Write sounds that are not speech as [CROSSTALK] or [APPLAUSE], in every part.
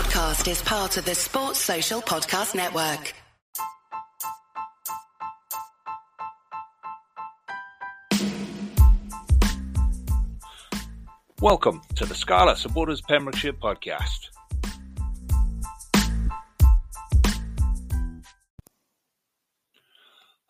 podcast is part of the Sports Social Podcast Network. Welcome to the Scarlet Supporters Pembrokeshire podcast.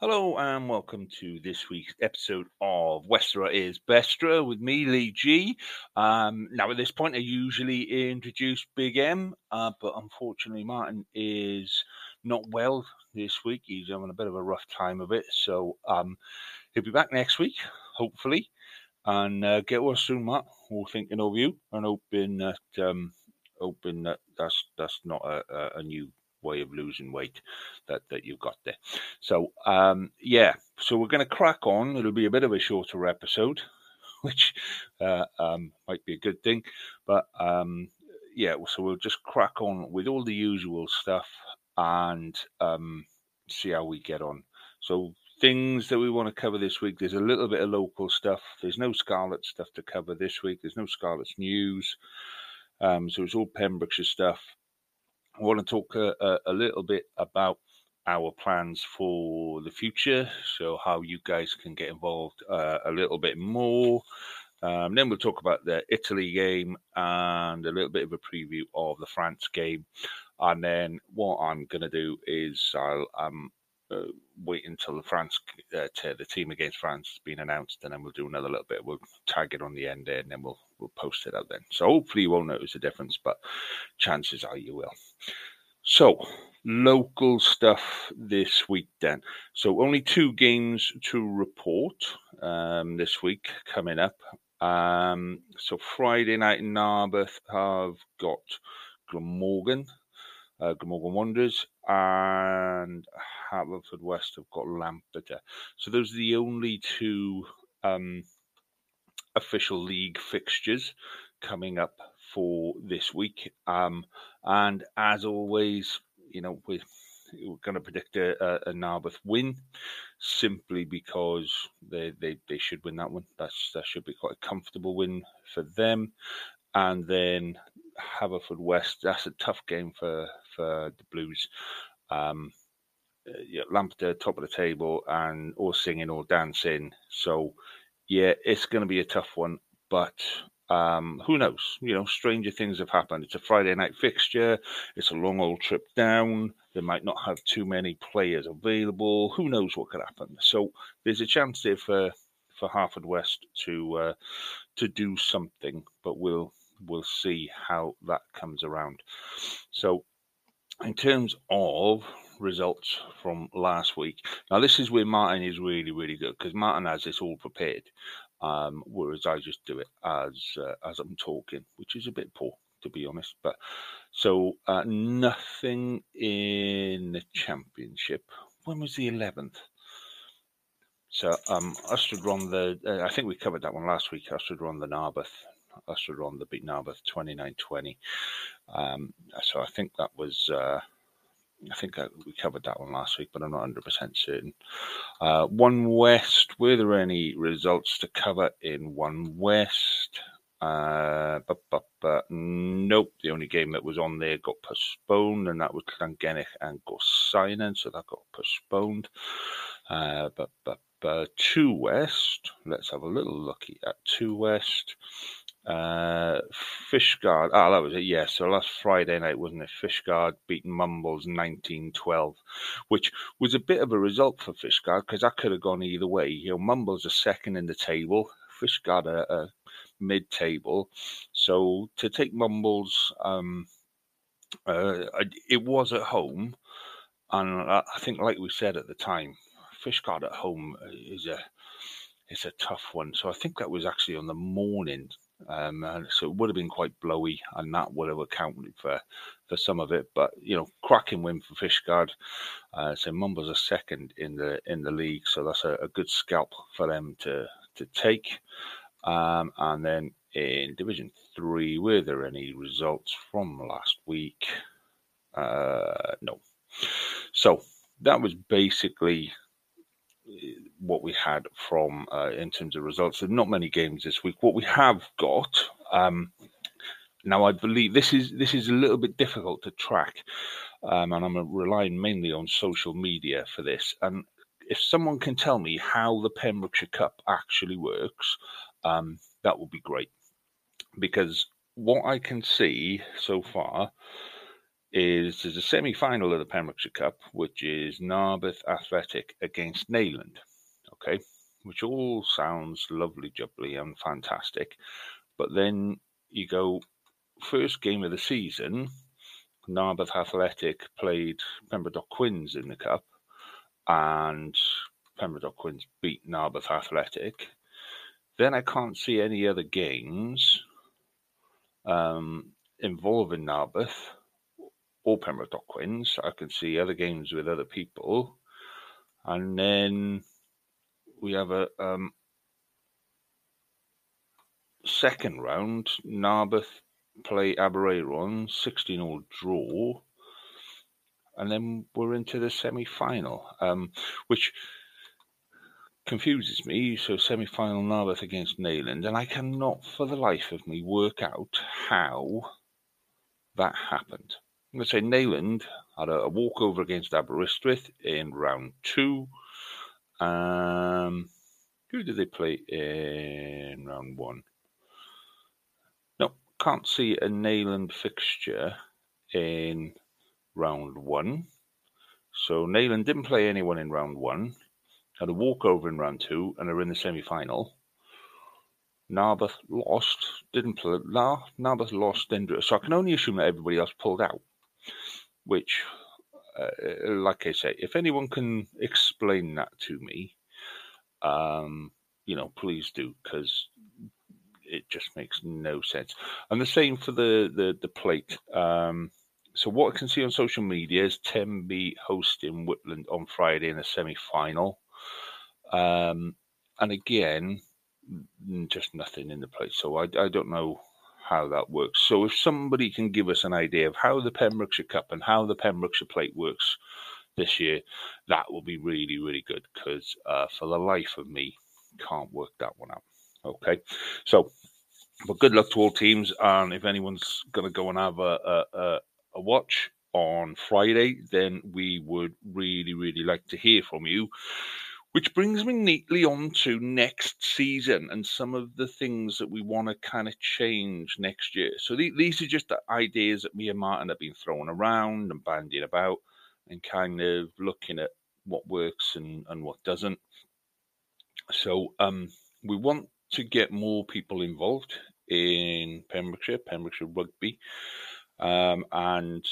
Hello and welcome to this week's episode of Westerer is Bestra with me, Lee G. Um, now, at this point, I usually introduce Big M, uh, but unfortunately, Martin is not well this week. He's having a bit of a rough time of it, so um, he'll be back next week, hopefully. And uh, get well soon, Matt. We're thinking of you and hoping that um, hoping that that's that's not a, a new way of losing weight that, that you've got there. So, um, yeah, so we're going to crack on. It'll be a bit of a shorter episode, [LAUGHS] which uh, um, might be a good thing. But um, yeah, so we'll just crack on with all the usual stuff and um, see how we get on. So, things that we want to cover this week there's a little bit of local stuff. There's no Scarlet stuff to cover this week, there's no Scarlet's news. Um, so, it's all Pembrokeshire stuff I want to talk a, a, a little bit about our plans for the future. So, how you guys can get involved uh, a little bit more. Um, then we'll talk about the Italy game and a little bit of a preview of the France game. And then what I'm going to do is I'll um, uh, wait until the France uh, the team against France has been announced, and then we'll do another little bit. We'll tag it on the end there, and then we'll we'll post it out then. So hopefully you won't notice a difference, but chances are you will. So local stuff this week then. So only two games to report um, this week coming up. Um, so Friday night in Narberth have got Glamorgan, uh, Glamorgan Wanderers, and Haverfordwest have got Lampeter. So those are the only two um, official league fixtures coming up for this week. Um, and as always, you know, we're, we're going to predict a, a, Narberth win simply because they, they, they should win that one. That's that should be quite a comfortable win for them. And then Haverfordwest, that's a tough game for for the Blues. Um, uh, yeah, top of the table and all singing or dancing. So yeah, it's going to be a tough one, but um, who knows? You know, stranger things have happened. It's a Friday night fixture. It's a long old trip down. They might not have too many players available. Who knows what could happen? So there's a chance there for for Haverfordwest to uh, to do something, but we'll we'll see how that comes around. So, in terms of results from last week. Now, this is where Martin is really, really good because Martin has this all prepared, um, whereas I just do it as uh, as I'm talking, which is a bit poor to be honest. But so uh, nothing in the championship. When was the eleventh? So um, Ystrad Rhondda. Uh, I think we covered that one last week. Ystrad Rhondda Narberth. Ystrad the beat Narberth 29-20. Um, so I think that was. Uh, I think we covered that one last week, but I'm not 100% certain. Uh, one West, were there any results to cover in One West? Uh, but, but, but nope, the only game that was on there got postponed, and that was Llangennech and Gorseinon, so that got postponed. Uh, but, but, but, Two West, let's have a little looky at Two West. Uh, Fishguard. Ah, that was it. Yeah. So last Friday night, wasn't it? Fishguard beating Mumbles 19-12, which was a bit of a result for Fishguard because that could have gone either way. You know, Mumbles are second in the table. Fishguard are, are mid-table. So to take Mumbles, um, uh, it was at home, and I think, like we said at the time, Fishguard at home is a it's a tough one. So I think that was actually on the morning um, so it would have been quite blowy, and that would have accounted for for some of it. But you know, cracking win for Fishguard. Uh, so Mumbles are second in the in the league, so that's a, a good scalp for them to to take. Um, and then in Division Three, were there any results from last week? Uh, no. So that was basically what we had from uh, in terms of results. So not many games this week. What we have got, um, now, I believe this is this is a little bit difficult to track, um, and I'm relying mainly on social media for this. And if someone can tell me how the Pembrokeshire Cup actually works, um, that would be great. Because what I can see so far is there's a semi final of the Pembrokeshire Cup, which is Narberth Athletic against Neyland. Okay, which all sounds lovely, jubbly, and fantastic. But then you go first game of the season, Narberth Athletic played Pembroke Quins in the cup, and Pembroke Quins beat Narberth Athletic. Then I can't see any other games um, involving Narberth or Pembroke Quins. I can see other games with other people, and then we have a um, second round. Narberth play Aberaeron, 16 all draw, and then we're into the semi final, um, which confuses me. So, semi final Narberth against Neyland, and I cannot for the life of me work out how that happened. To say Neyland had a, a walkover against Aberystwyth in round two. Um, who did they play in round one? No, can't see a Neyland fixture in round one. So Neyland didn't play anyone in round one, had a walkover in round two, and are in the semi final. Narberth lost, didn't play. Nar- Narberth lost, so I can only assume that everybody else pulled out. Which, uh, like I say, if anyone can explain that to me, um, you know, please do, because it just makes no sense. And the same for the the, the plate. Um, so what I can see on social media is Tenby hosting Whitland on Friday in a semi-final. Um, and again, just nothing in the plate. So I, I don't know how that works. So if somebody can give us an idea of how the Pembrokeshire Cup and how the Pembrokeshire Plate works this year, that will be really, really good because uh, for the life of me, can't work that one out. Okay, so but good luck to all teams. And if anyone's going to go and have a, a, a watch on Friday, then we would really, really like to hear from you. Which brings me neatly on to next season and some of the things that we want to kind of change next year. So th- these are just the ideas that me and Martin have been throwing around and bandying about and kind of looking at what works and, and what doesn't. So um, we want to get more people involved in Pembrokeshire, Pembrokeshire Rugby, um, and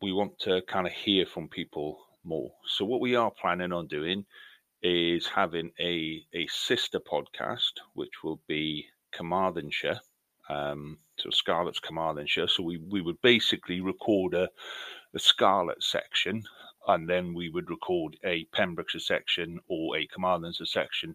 we want to kind of hear from people more. So what we are planning on doing is having a a sister podcast, which will be Carmarthenshire. Um, so Scarlet's Carmarthenshire. So we, we would basically record a, a Scarlet section and then we would record a Pembrokeshire section or a Carmarthenshire section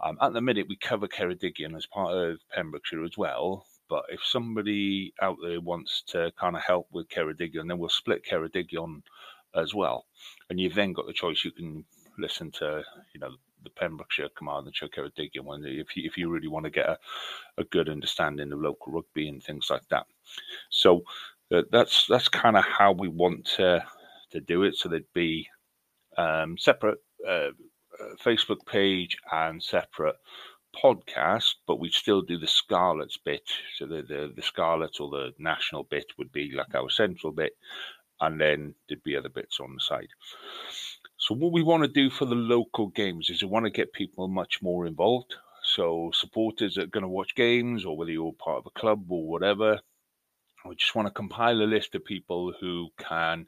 um, at the minute, we cover Ceredigion as part of Pembrokeshire as well. But if somebody out there wants to kind of help with Ceredigion, then we'll split Ceredigion as well. And you've then got the choice. You can listen to, you know, the Pembrokeshire Carmarthenshire Ceredigion one if you, if you really want to get a, a good understanding of local rugby and things like that. So uh, that's that's kind of how we want to to do it. So there'd be um, separate uh, Facebook page and separate podcast, but we'd still do the Scarlets bit. So the, the, the Scarlets or the national bit would be like our central bit, and then there'd be other bits on the side. So what we want to do for the local games is we want to get people much more involved. So supporters that are going to watch games, or whether you're part of a club or whatever, we just want to compile a list of people who can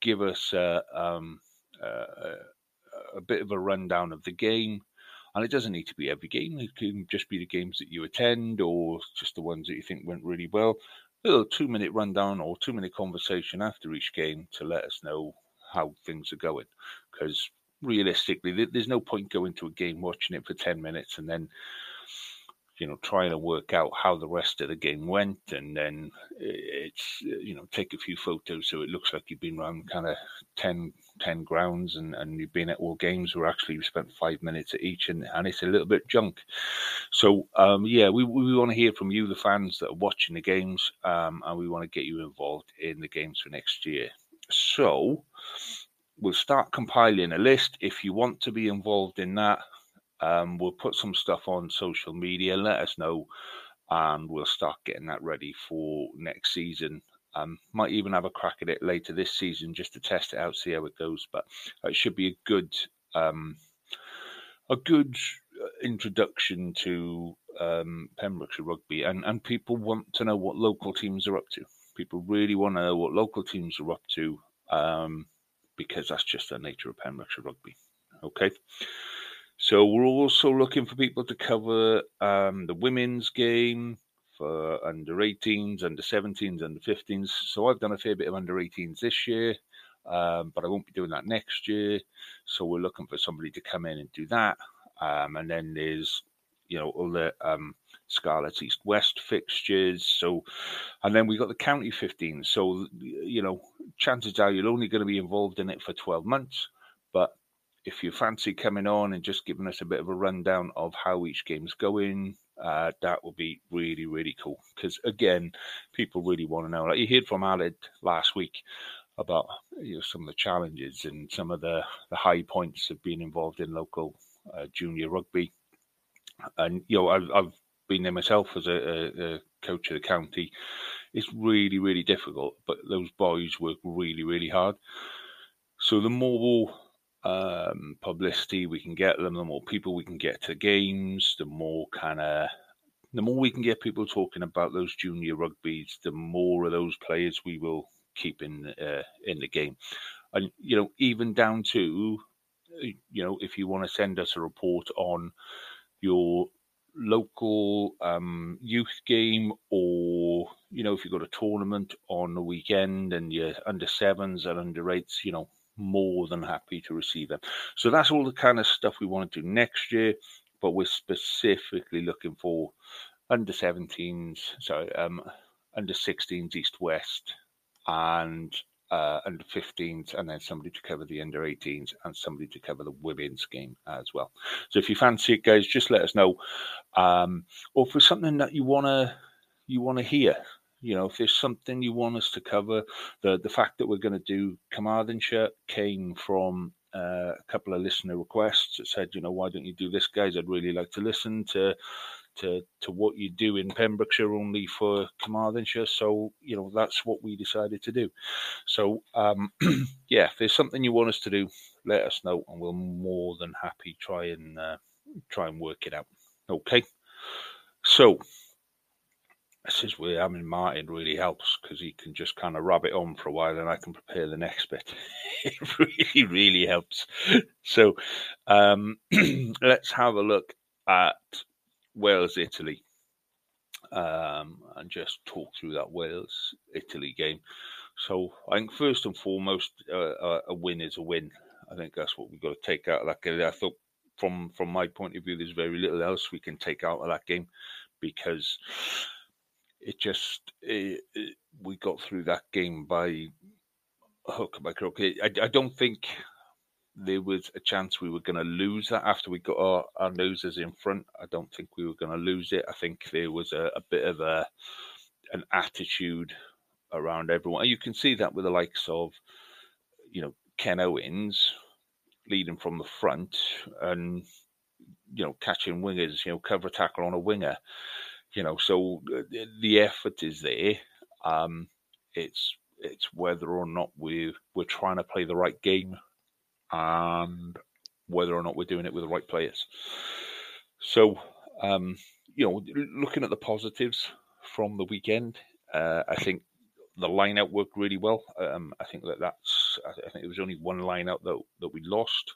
give us a, um, a, a bit of a rundown of the game. And it doesn't need to be every game. It can just be the games that you attend or just the ones that you think went really well. A little two minute rundown or two minute conversation after each game to let us know how things are going. Because realistically, there's no point going to a game watching it for 10 minutes and then you know, trying to work out how the rest of the game went, and then it's you know take a few photos so it looks like you've been around kind of 10, 10 grounds and, and you've been at all games where actually you spent five minutes at each, and, and it's a little bit junk. So um, yeah, we we want to hear from you, the fans that are watching the games, um, and we want to get you involved in the games for next year. So we'll start compiling a list. If you want to be involved in that, um, we'll put some stuff on social media. Let us know, and we'll start getting that ready for next season. Um, might even have a crack at it later this season just to test it out, see how it goes. But it should be a good, um, a good uh, introduction to um, Pembrokeshire rugby, and and people want to know what local teams are up to. People really want to know what local teams are up to, um, because that's just the nature of Pembrokeshire rugby. Okay. So we're also looking for people to cover um, the women's game for under 18s, under 17s, under 15s. So I've done a fair bit of under 18s this year, um, but I won't be doing that next year. So we're looking for somebody to come in and do that. Um, and then there's, you know, all the um, Scarlets East West fixtures. So, and then we got the county 15. So, you know, chances are you're only going to be involved in it for 12 months, but if you fancy coming on and just giving us a bit of a rundown of how each game's going, uh, that would be really, really cool. Because again, people really want to know. Like you heard from Aled last week about you know, some of the challenges and some of the, the high points of being involved in local uh, junior rugby. And you know, I've, I've been there myself as a, a, a coach of the county. It's really, really difficult, but those boys work really, really hard. So the more um, publicity we can get them, the more people we can get to games, the more kind of the more we can get people talking about those junior rugbies, the more of those players we will keep in uh, in the game. And you know, even down to you know, if you want to send us a report on your local um, youth game, or you know, if you've got a tournament on the weekend and you're under sevens and under eights, you know, more than happy to receive them. So that's all the kind of stuff we want to do next year, but we're specifically looking for under 17s, sorry, um, under 16s East West, and uh, under 15s, and then somebody to cover the under 18s and somebody to cover the women's game as well. So if you fancy it, guys, just let us know. Um, or for something that you wanna you wanna hear, you know, if there's something you want us to cover, the the fact that we're going to do Carmarthenshire came from uh, a couple of listener requests that said, you know, why don't you do this, guys? I'd really like to listen to to to what you do in Pembrokeshire only for Carmarthenshire. So you know, that's what we decided to do. So um, [CLEARS THROAT] yeah, if there's something you want us to do, let us know, and we'll more than happy try and uh, try and work it out. Okay, so this is where having Martin really helps because he can just kind of rub it on for a while and I can prepare the next bit. [LAUGHS] it really, really helps. So um, [CLEARS THROAT] let's have a look at Wales Italy um, and just talk through that Wales Italy game. So I think first and foremost, uh, a win is a win. I think that's what we've got to take out of that game. I thought from from my point of view, there's very little else we can take out of that game because it just it, it, we got through that game by hook by crook. I, I don't think there was a chance we were going to lose that after we got our, our noses in front. I don't think we were going to lose it. I think there was a, a bit of a an attitude around everyone. And You can see that with the likes of, you know, Ken Owens leading from the front and, you know, catching wingers, you know, cover tackle on a winger you know, so uh, the effort is there. Um, it's it's whether or not we we're trying to play the right game, and whether or not we're doing it with the right players. So, um, you know, looking at the positives from the weekend, uh, I think the line out worked really well. Um, I think that that's I think it was only one line out that that we lost.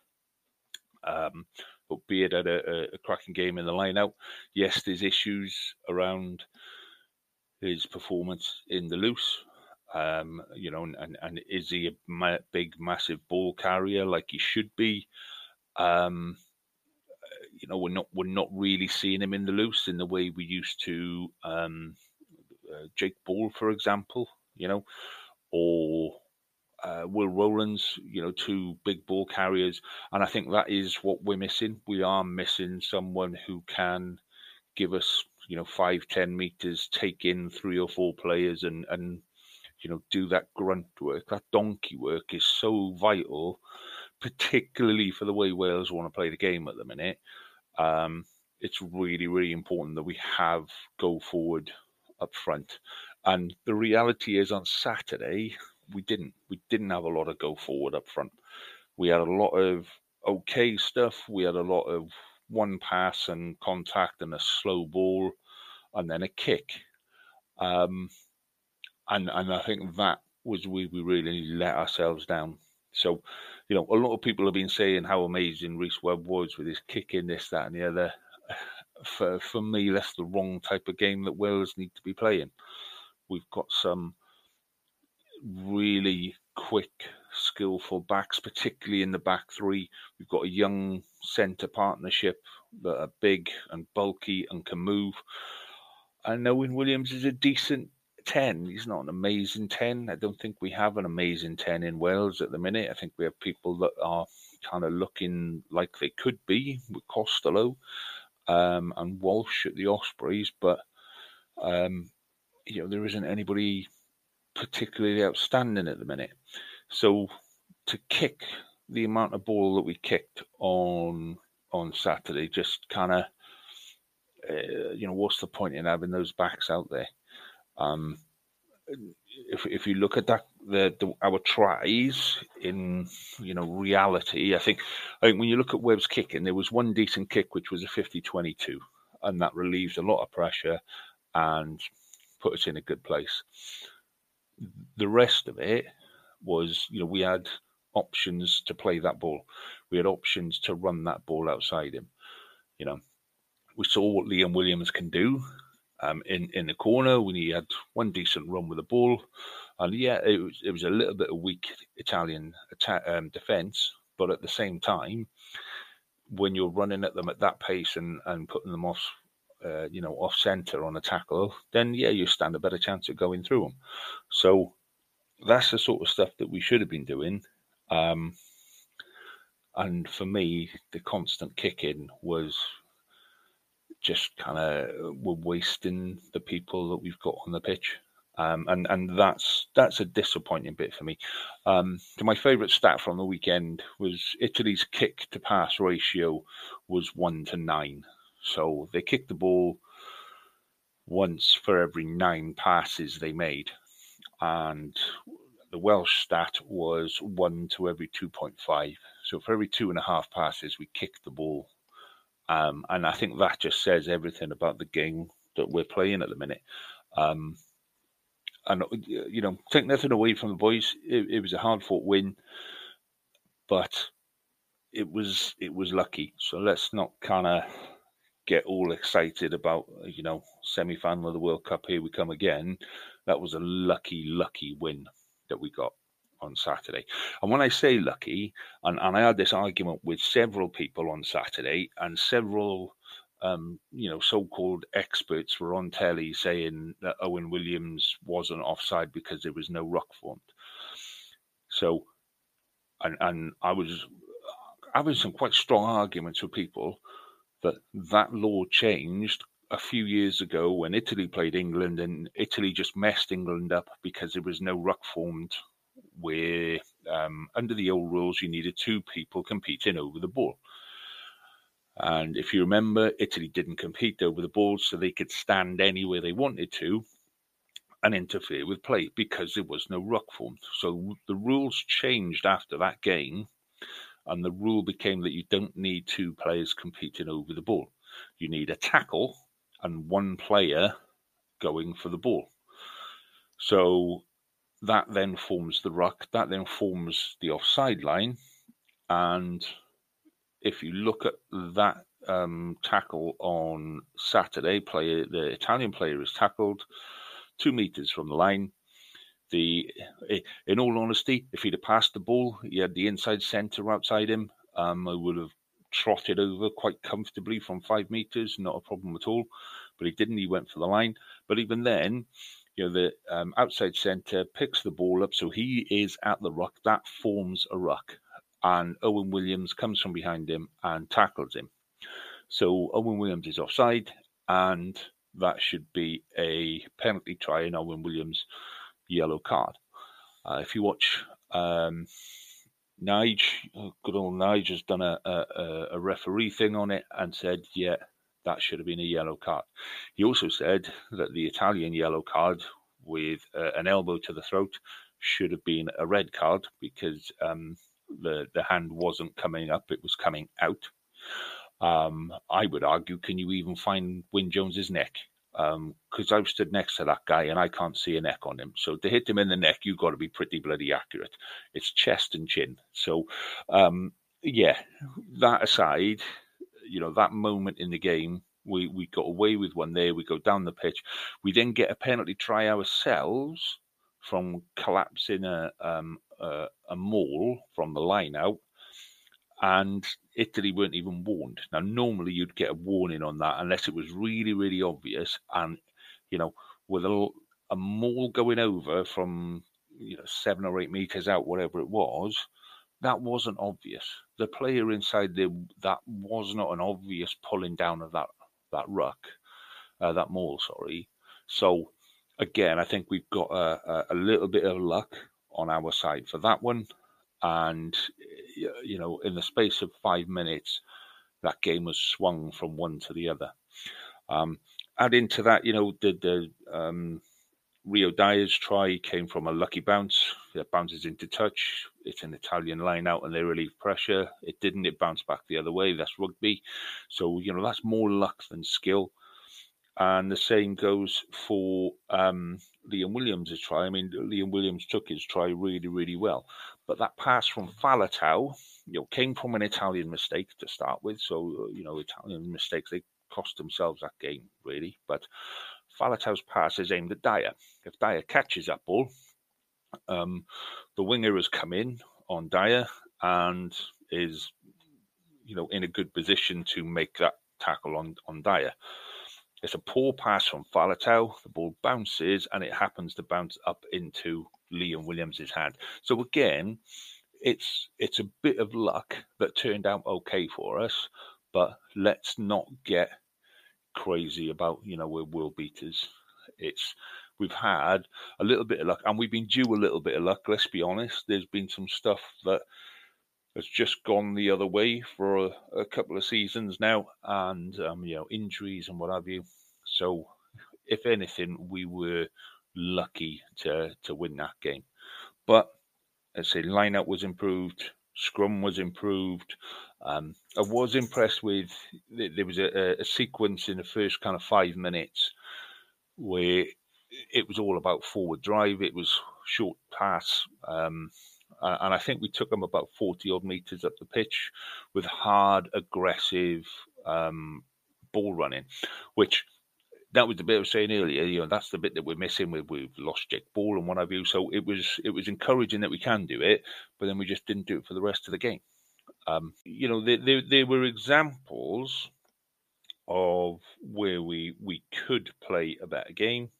Um, but Beard had a, a, cracking game in the line-out. Yes, there's issues around his performance in the loose. Um, you know, and, and is he a ma- big, massive ball carrier like he should be? Um, you know, we're not we're not really seeing him in the loose in the way we used to. Um, uh, Jake Ball, for example, you know, or uh, Will Rowlands, you know, two big ball carriers, and I think that is what we're missing. We are missing someone who can give us, you know, five, ten meters, take in three or four players, and and you know, do that grunt work, that donkey work is so vital, particularly for the way Wales want to play the game at the minute. Um, it's really, really important that we have go forward up front. And the reality is, on Saturday, we didn't. We didn't have a lot of go forward up front. We had a lot of okay stuff. We had a lot of one pass and contact and a slow ball, and then a kick. Um, and and I think that was where we really let ourselves down. So, you know, a lot of people have been saying how amazing Rhys Webb was with his kicking, this, that, and the other. [SIGHS] For for me, that's the wrong type of game that Wales need to be playing. We've got some really quick, skillful backs, particularly in the back three. We've got a young centre partnership that are big and bulky and can move. And Owen Williams is a decent 10. He's not an amazing 10. I don't think we have an amazing 10 in Wales at the minute. I think we have people that are kind of looking like they could be with Costelow um, and Walsh at the Ospreys, but um, you know there isn't anybody particularly outstanding at the minute. So to kick the amount of ball that we kicked on on Saturday, just kind of, uh, you know, what's the point in having those backs out there? Um, if if you look at that, the, the, our tries in you know reality, I think I think when you look at Webb's kicking, there was one decent kick which was a 50-22, and that relieved a lot of pressure and put us in a good place. The rest of it was, you know, we had options to play that ball. We had options to run that ball outside him. You know, we saw what Liam Williams can do um, in in the corner when he had one decent run with the ball, and yeah, it was it was a little bit of weak Italian attack, um, defense, but at the same time, when you're running at them at that pace and and putting them off. Uh, you know, off center on a tackle, then yeah, you stand a better chance of going through them. So that's the sort of stuff that we should have been doing. Um, and for me, the constant kicking was just kind of we're wasting the people that we've got on the pitch. Um, and and that's that's a disappointing bit for me. Um, my favourite stat from the weekend was Italy's kick to pass ratio was one to nine. So they kicked the ball once for every nine passes they made, and the Welsh stat was one to every two point five. So for every two and a half passes, we kicked the ball um, and I think that just says everything about the game that we're playing at the minute. Um, and you know, take nothing away from the boys. It, it was a hard fought win, but it was it was lucky. So let's not kind of get all excited about you know semi final of the World Cup. Here we come again. That was a lucky, lucky win that we got on Saturday. And when I say lucky, and, and I had this argument with several people on Saturday, and several um, you know, so-called experts were on telly saying that Owen Williams wasn't offside because there was no ruck formed. So, and and I was having some quite strong arguments with people that that law changed a few years ago when Italy played England, and Italy just messed England up because there was no ruck formed where um, under the old rules you needed two people competing over the ball. And if you remember, Italy didn't compete over the ball, so they could stand anywhere they wanted to and interfere with play because there was no ruck form. So the rules changed after that game, and the rule became that you don't need two players competing over the ball. You need a tackle and one player going for the ball. So that then forms the ruck, that then forms the offside line. And if you look at that um, tackle on Saturday, player the Italian player is tackled two meters from the line. The in all honesty, if he'd have passed the ball, he had the inside centre outside him. Um, I would have trotted over quite comfortably from five meters, not a problem at all. But he didn't. He went for the line. But even then, you know, the um, outside centre picks the ball up, so he is at the ruck. That forms a ruck, and Owen Williams comes from behind him and tackles him. So Owen Williams is offside, and that should be a penalty try in Owen Williams' yellow card. Uh, if you watch um, Nige, good old Nige has done a, a, a referee thing on it and said, yeah, that should have been a yellow card. He also said that the Italian yellow card with uh, an elbow to the throat should have been a red card because um, the the hand wasn't coming up; it was coming out. Um, I would argue, can you even find Wyn Jones's neck? Because um, I've stood next to that guy and I can't see a neck on him. So to hit him in the neck, you've got to be pretty bloody accurate. It's chest and chin. So, um, yeah, that aside, you know, that moment in the game, we, we got away with one there. We go down the pitch. We then get a penalty try ourselves from collapsing a, um, a, a maul from the line out and Italy weren't even warned. Now, normally you'd get a warning on that unless it was really, really obvious. And, you know, with a, a maul going over from, you know, seven or eight meters out, whatever it was, that wasn't obvious. The player inside there, that was not an obvious pulling down of that, that ruck, uh, that maul, sorry. So, again, I think we've got a, a, a little bit of luck on our side for that one and you know, in the space of five minutes, that game was swung from one to the other. Um, add into that, you know, the, the um, Rio Dyer's try came from a lucky bounce. It bounces into touch. It's an Italian line out and they relieve pressure. It didn't. It bounced back the other way. That's rugby. So, you know, that's more luck than skill. And the same goes for um, Liam Williams' try. I mean, Liam Williams took his try really, really well. But that pass from Faletau, you know, came from an Italian mistake to start with. So, you know, Italian mistakes, they cost themselves that game, really. But Faletau's pass is aimed at Dyer. If Dyer catches that ball, um, the winger has come in on Dyer and is, you know, in a good position to make that tackle on, on Dyer. It's a poor pass from Faletau. The ball bounces and it happens to bounce up into Liam Williams's hand. So again, it's it's a bit of luck that turned out okay for us, but let's not get crazy about you know we're world beaters. It's we've had a little bit of luck, and we've been due a little bit of luck. Let's be honest. There's been some stuff that has just gone the other way for a, a couple of seasons now, and um, you know injuries and what have you. So, if anything, we were lucky to to win that game. But I say lineup was improved, scrum was improved. Um, I was impressed with there was a, a, sequence in the first kind of five minutes where it was all about forward drive. It was short pass. Um, and I think we took them about 40 odd meters up the pitch with hard, aggressive um, ball running, which that was the bit I was saying earlier. You know, that's the bit that we're missing. With we've lost Jake Ball and what have you. So it was it was encouraging that we can do it, but then we just didn't do it for the rest of the game. Um, you know, there, there, there were examples of where we we could play a better game,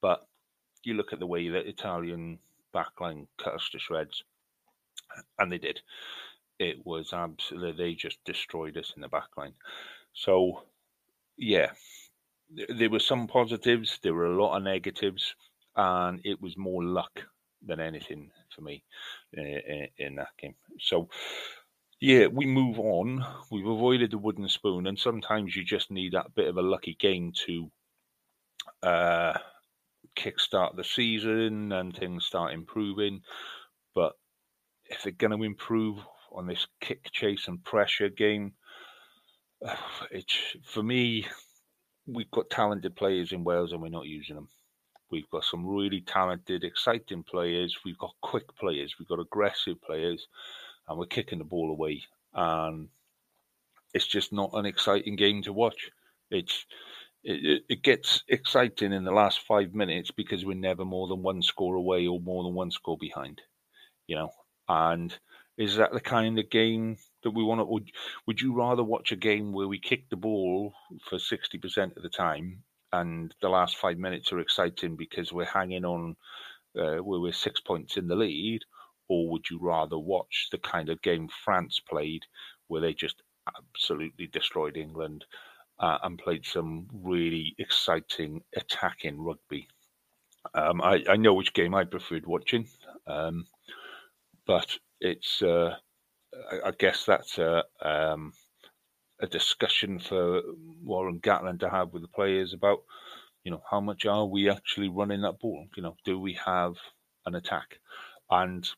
but you look at the way that Italian backline cut us to shreds, and they did. It was absolutely they just destroyed us in the backline. So, yeah, there were some positives, there were a lot of negatives, and it was more luck than anything for me in, in that game. So, yeah, we move on. We've avoided the wooden spoon, and sometimes you just need that bit of a lucky game to uh, kickstart the season and things start improving. But if they're going to improve on this kick, chase, and pressure game, [SIGHS] it's for me we've got talented players in Wales and we're not using them. We've got some really talented, exciting players. We've got quick players. We've got aggressive players, and we're kicking the ball away. And it's just not an exciting game to watch. It's it, it gets exciting in the last five minutes because we're never more than one score away or more than one score behind. You know, and is that the kind of game that we want to? Would, would you rather watch a game where we kick the ball for sixty percent of the time and the last five minutes are exciting because we're hanging on uh, where we're six points in the lead, or would you rather watch the kind of game France played where they just absolutely destroyed England uh, and played some really exciting attacking rugby? Um, I, I, know which game I preferred watching, um, but it's uh, I, I, guess that's a um, a discussion for Warren Gatland to have with the players about you know how much are we actually running that ball? You know, do we have an attack? And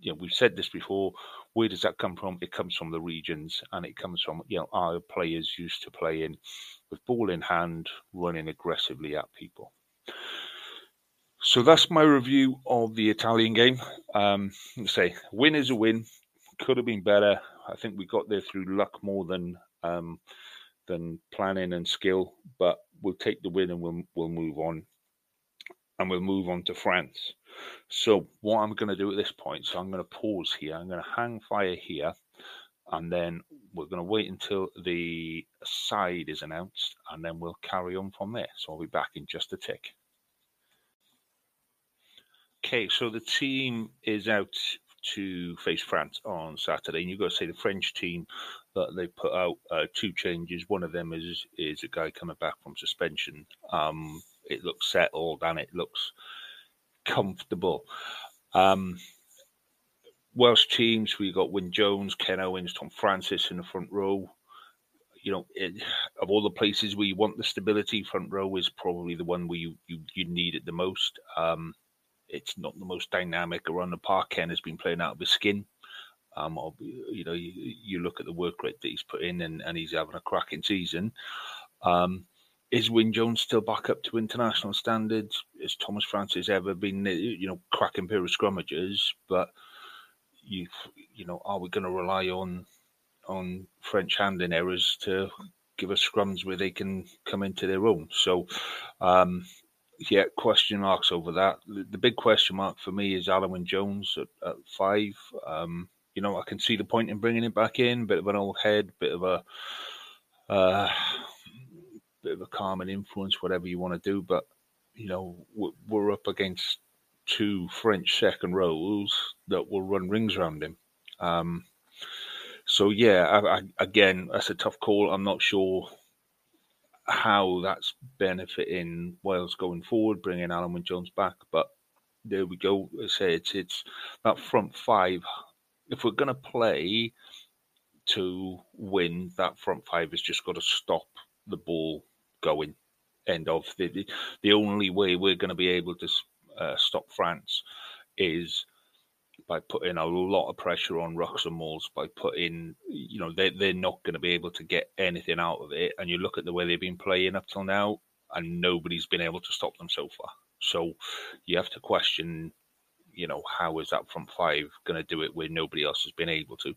you know, we've said this before. Where does that come from? It comes from the regions, and it comes from you know our players used to playing with ball in hand, running aggressively at people. So that's my review of the Italian game. Um, say win is a win. Could have been better. I think we got there through luck more than um, than planning and skill. But we'll take the win and we'll we'll move on, and we'll move on to France. So what I'm going to do at this point, so I'm going to pause here. I'm going to hang fire here, and then we're going to wait until the side is announced, and then we'll carry on from there. So I'll be back in just a tick. Okay, so the team is out to face France on Saturday, and you've got to say the French team that they put out uh, two changes. One of them is is a guy coming back from suspension. Um, it looks settled and it looks comfortable. Um, Welsh teams, we got Wyn Jones, Ken Owens, Tom Francis in the front row. You know, it, of all the places where you want the stability, front row is probably the one where you, you, you need it the most. Um, it's not the most dynamic around the park. Ken has been playing out of his skin. Um, you know, you, you, look at the work rate that he's put in, and, and he's having a cracking season. Um, is Wyn Jones still back up to international standards? Has Thomas Francis ever been, you know, cracking pair of scrummagers? But you, you know, are we going to rely on on French handling errors to give us scrums where they can come into their own? So, um, yeah, question marks over that. The big question mark for me is Alun Wyn Jones at, at five. Um, you know, I can see the point in bringing it back in. Bit of an old head, bit of a uh, bit of a calming influence, whatever you want to do. But you know, we're up against two French second rows that will run rings around him. Um, so yeah, I, I, again, that's a tough call. I'm not sure how that's benefiting Wales going forward, bringing Alun Wyn Jones back. But there we go. I say it's it's that front five. If we're to play to win, that front five has just got to stop the ball going. End of the the only way we're going to be able to uh, stop France is by putting a lot of pressure on Rucks and Mauls, by putting, you know, they, they're not going to be able to get anything out of it. And you look at the way they've been playing up till now, and nobody's been able to stop them so far. So you have to question, you know, how is that front five going to do it where nobody else has been able to?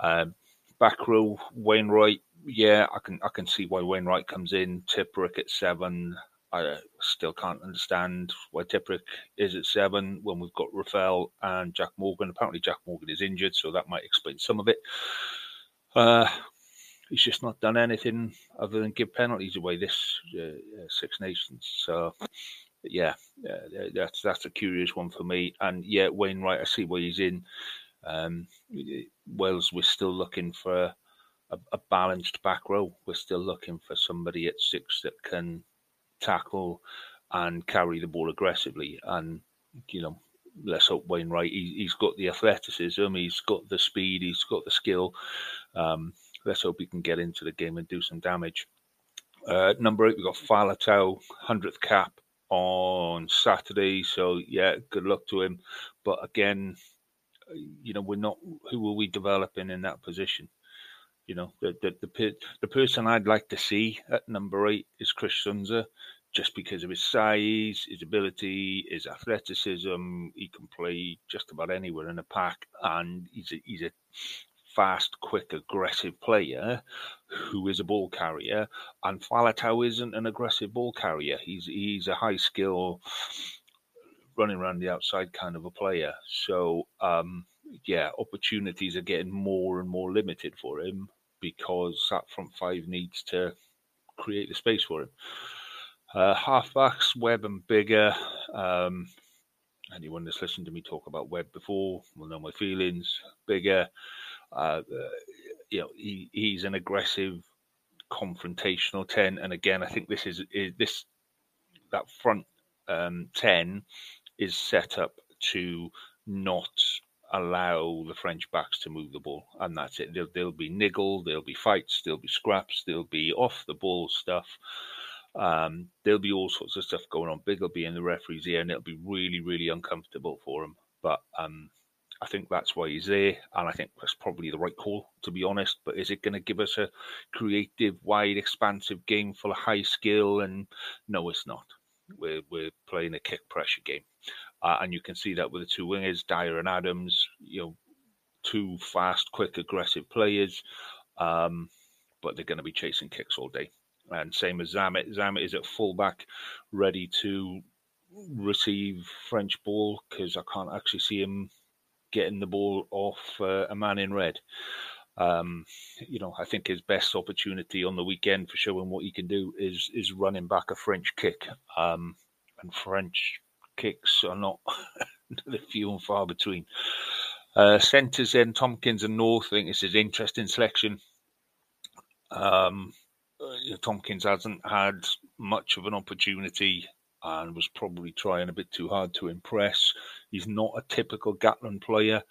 Um, back row, Wainwright, yeah, I can I can see why Wainwright comes in. Tipuric at seven, I still can't understand why Tipuric is at seven when we've got Rafael and Jack Morgan. Apparently, Jack Morgan is injured, so that might explain some of it. Uh, he's just not done anything other than give penalties away this uh, Six Nations. So, yeah, uh, that's that's a curious one for me. And yeah, Wainwright, I see why he's in. Um, Wales, we're still looking for a, a balanced back row. We're still looking for somebody at six that can tackle and carry the ball aggressively. And you know, let's hope Wainwright he, has got the athleticism, he's got the speed, he's got the skill. Um, let's hope he can get into the game and do some damage. Uh, number eight, we've got Faletau, hundredth cap on Saturday. So yeah, good luck to him. But again, you know, we're not. Who are we developing in that position? You know, the the the, the person I'd like to see at number eight is Christ Tshiunza, just because of his size, his ability, his athleticism. He can play just about anywhere in the pack, and he's a, he's a fast, quick, aggressive player who is a ball carrier. And Faletau isn't an aggressive ball carrier. He's he's a high skill, running around the outside kind of a player. So um, yeah, opportunities are getting more and more limited for him because that front five needs to create the space for him. Uh, halfbacks, Webb and Biggar. Um, anyone that's listened to me talk about Webb before will know my feelings. Biggar, uh, you know, he, he's an aggressive, confrontational ten, and again, I think this is, is this that front um, ten is set up to not allow the French backs to move the ball, and that's it. There'll, there'll be niggle, there'll be fights, there'll be scraps, there'll be off the ball stuff. Um, there'll be all sorts of stuff going on. Big will be in the referee's ear, and it'll be really, really uncomfortable for him. But um, I think that's why he's there, and I think that's probably the right call, to be honest. But is it going to give us a creative, wide, expansive game full of high skill? And no, it's not. We're we're playing a kick pressure game, uh, and you can see that with the two wingers, Dyer and Adams. You know, two fast, quick, aggressive players, um, but they're going to be chasing kicks all day. And same as Zammit. Zammit is at fullback, ready to receive French ball because I can't actually see him getting the ball off uh, a man in red. Um, you know, I think his best opportunity on the weekend for showing what he can do is is running back a French kick. Um, and French kicks are not [LAUGHS] the few and far between. Uh, centres then Tompkins and North. I think this is interesting selection. Um, uh, Tompkins hasn't had much of an opportunity and was probably trying a bit too hard to impress. He's not a typical Gatland player.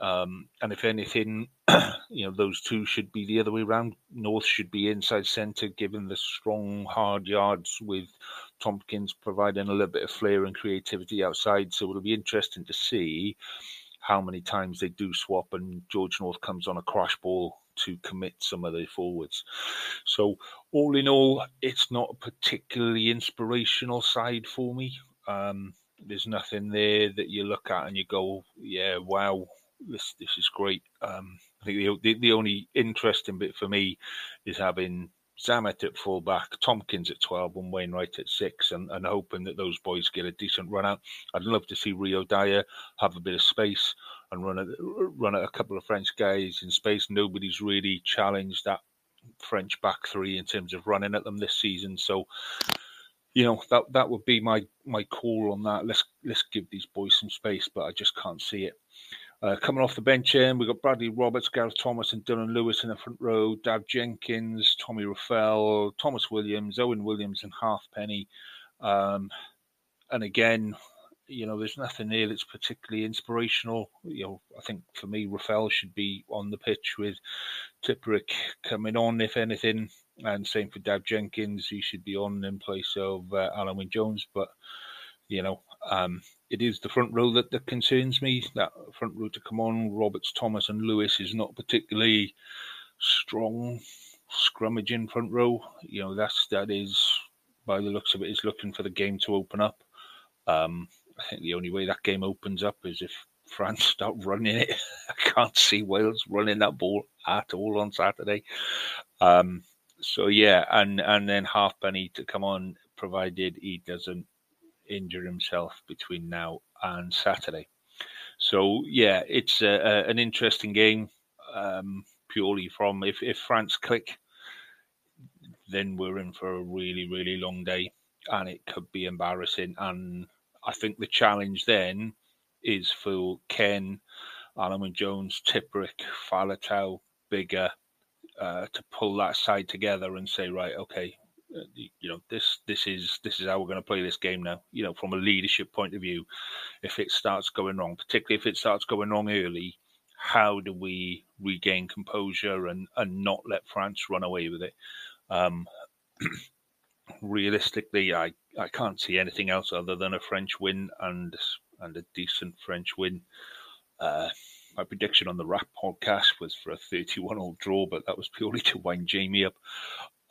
Um, and if anything, [CLEARS THROAT] you know, those two should be the other way around. North should be inside centre, given the strong, hard yards with Tompkins providing a little bit of flair and creativity outside. So it'll be interesting to see how many times they do swap and George North comes on a crash ball to commit some of the forwards. So, all in all, it's not a particularly inspirational side for me. Um, there's nothing there that you look at and you go, yeah, wow, this this is great. Um, I think the, the, only interesting bit for me is having Zammit at fullback, Tompkins at 12, and Wainwright at six, and, and hoping that those boys get a decent run out. I'd love to see Rio Dyer have a bit of space and run at, run at a couple of French guys in space. Nobody's really challenged that French back three in terms of running at them this season. So, you know, that that would be my my call on that. Let's let's give these boys some space, but I just can't see it. Uh, coming off the bench in, we've got Bradley Roberts, Gareth Thomas, and Dillon Lewis in the front row. Dave Jenkins, Tommy Reffell, Tomos Williams, Owen Williams, and Halfpenny. Um, and again, you know, there's nothing here that's particularly inspirational. You know, I think for me, Reffell should be on the pitch with Tipuric coming on, if anything, and same for Dave Jenkins. He should be on in place of uh, Alun Wyn Jones, but you know, um, it is the front row that, that concerns me. That front row to come on, Roberts, Thomas, and Lewis is not particularly strong scrummaging front row. You know, that's that is by the looks of it is looking for the game to open up. Um, I think the only way that game opens up is if France [LAUGHS] start running it. I can't see Wales running that ball at all on Saturday. Um, so yeah, and and then Halfpenny to come on, provided he doesn't injure himself between now and Saturday. So yeah, it's a, a, an interesting game. Um, purely from if if France click, then we're in for a really really long day, and it could be embarrassing. And I think the challenge then is for Ken, Wyn Jones, Tipuric, Faletau, Biggar uh, to pull that side together and say, right, okay, you know this this is this is how we're going to play this game now you know from a leadership point of view. If it starts going wrong particularly if it starts going wrong early how do we regain composure and and not let france run away with it? Um, [CLEARS THROAT] realistically i i can't see anything else other than a french win and and a decent french win. Uh, my prediction on the rap podcast was for a 31 all draw, but that was purely [LAUGHS] to wind Jamie up.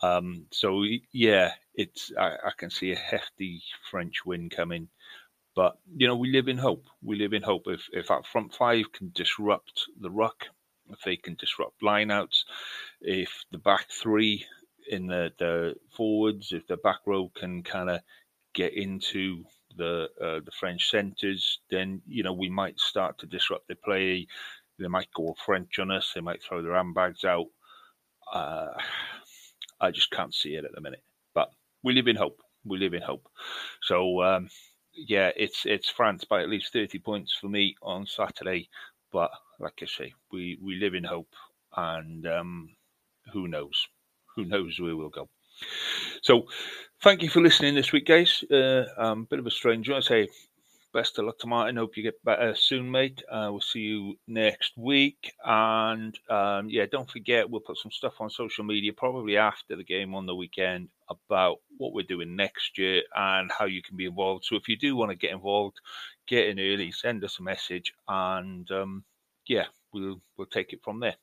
Um, so yeah, it's I, I, can see a hefty French win coming, but you know we live in hope. We live in hope. If if that front five can disrupt the ruck, if they can disrupt lineouts, if the back three in the the forwards, if the back row can kind of get into the uh, the French centres, then you know we might start to disrupt their play. They might go French on us. They might throw their handbags out. Uh, I just can't see it at the minute. But we live in hope. We live in hope. So um, yeah, it's it's France by at least thirty points for me on Saturday. But like I say, we we live in hope, and um, who knows? Who knows where we'll go? So, thank you for listening this week, guys. Uh, um, bit of a strange one. I say best of luck to Martin. Hope you get better soon, mate. Uh, we'll see you next week. And um, yeah, don't forget, we'll put some stuff on social media probably after the game on the weekend about what we're doing next year and how you can be involved. So if you do want to get involved, get in early, send us a message, and um, yeah, we'll we'll take it from there.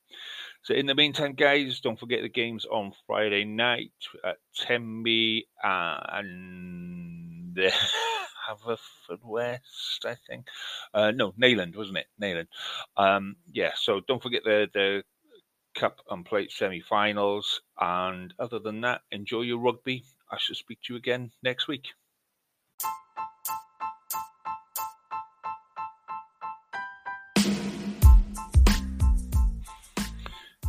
So in the meantime, guys, don't forget the games on Friday night at Tenby and [LAUGHS] Haverfordwest, I think. Uh, no, Neyland, wasn't it? Neyland. Um, yeah, so don't forget the the cup and plate semi-finals. And other than that, enjoy your rugby. I shall speak to you again next week.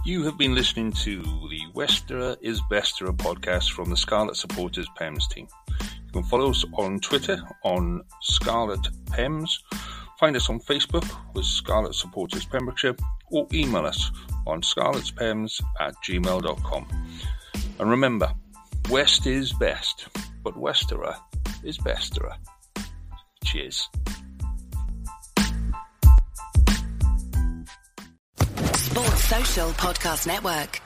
You have been listening to the Westerer is Besterer podcast from the Scarlet Supporters Pembs team. You can follow us on Twitter on Scarlet Pembs, find us on Facebook with Scarlet Supporters Pembrokeshire, or email us on scarletspembs at gmail.com. And remember, West is best, but Westerer is Besterer. Cheers. Sports Social Podcast Network.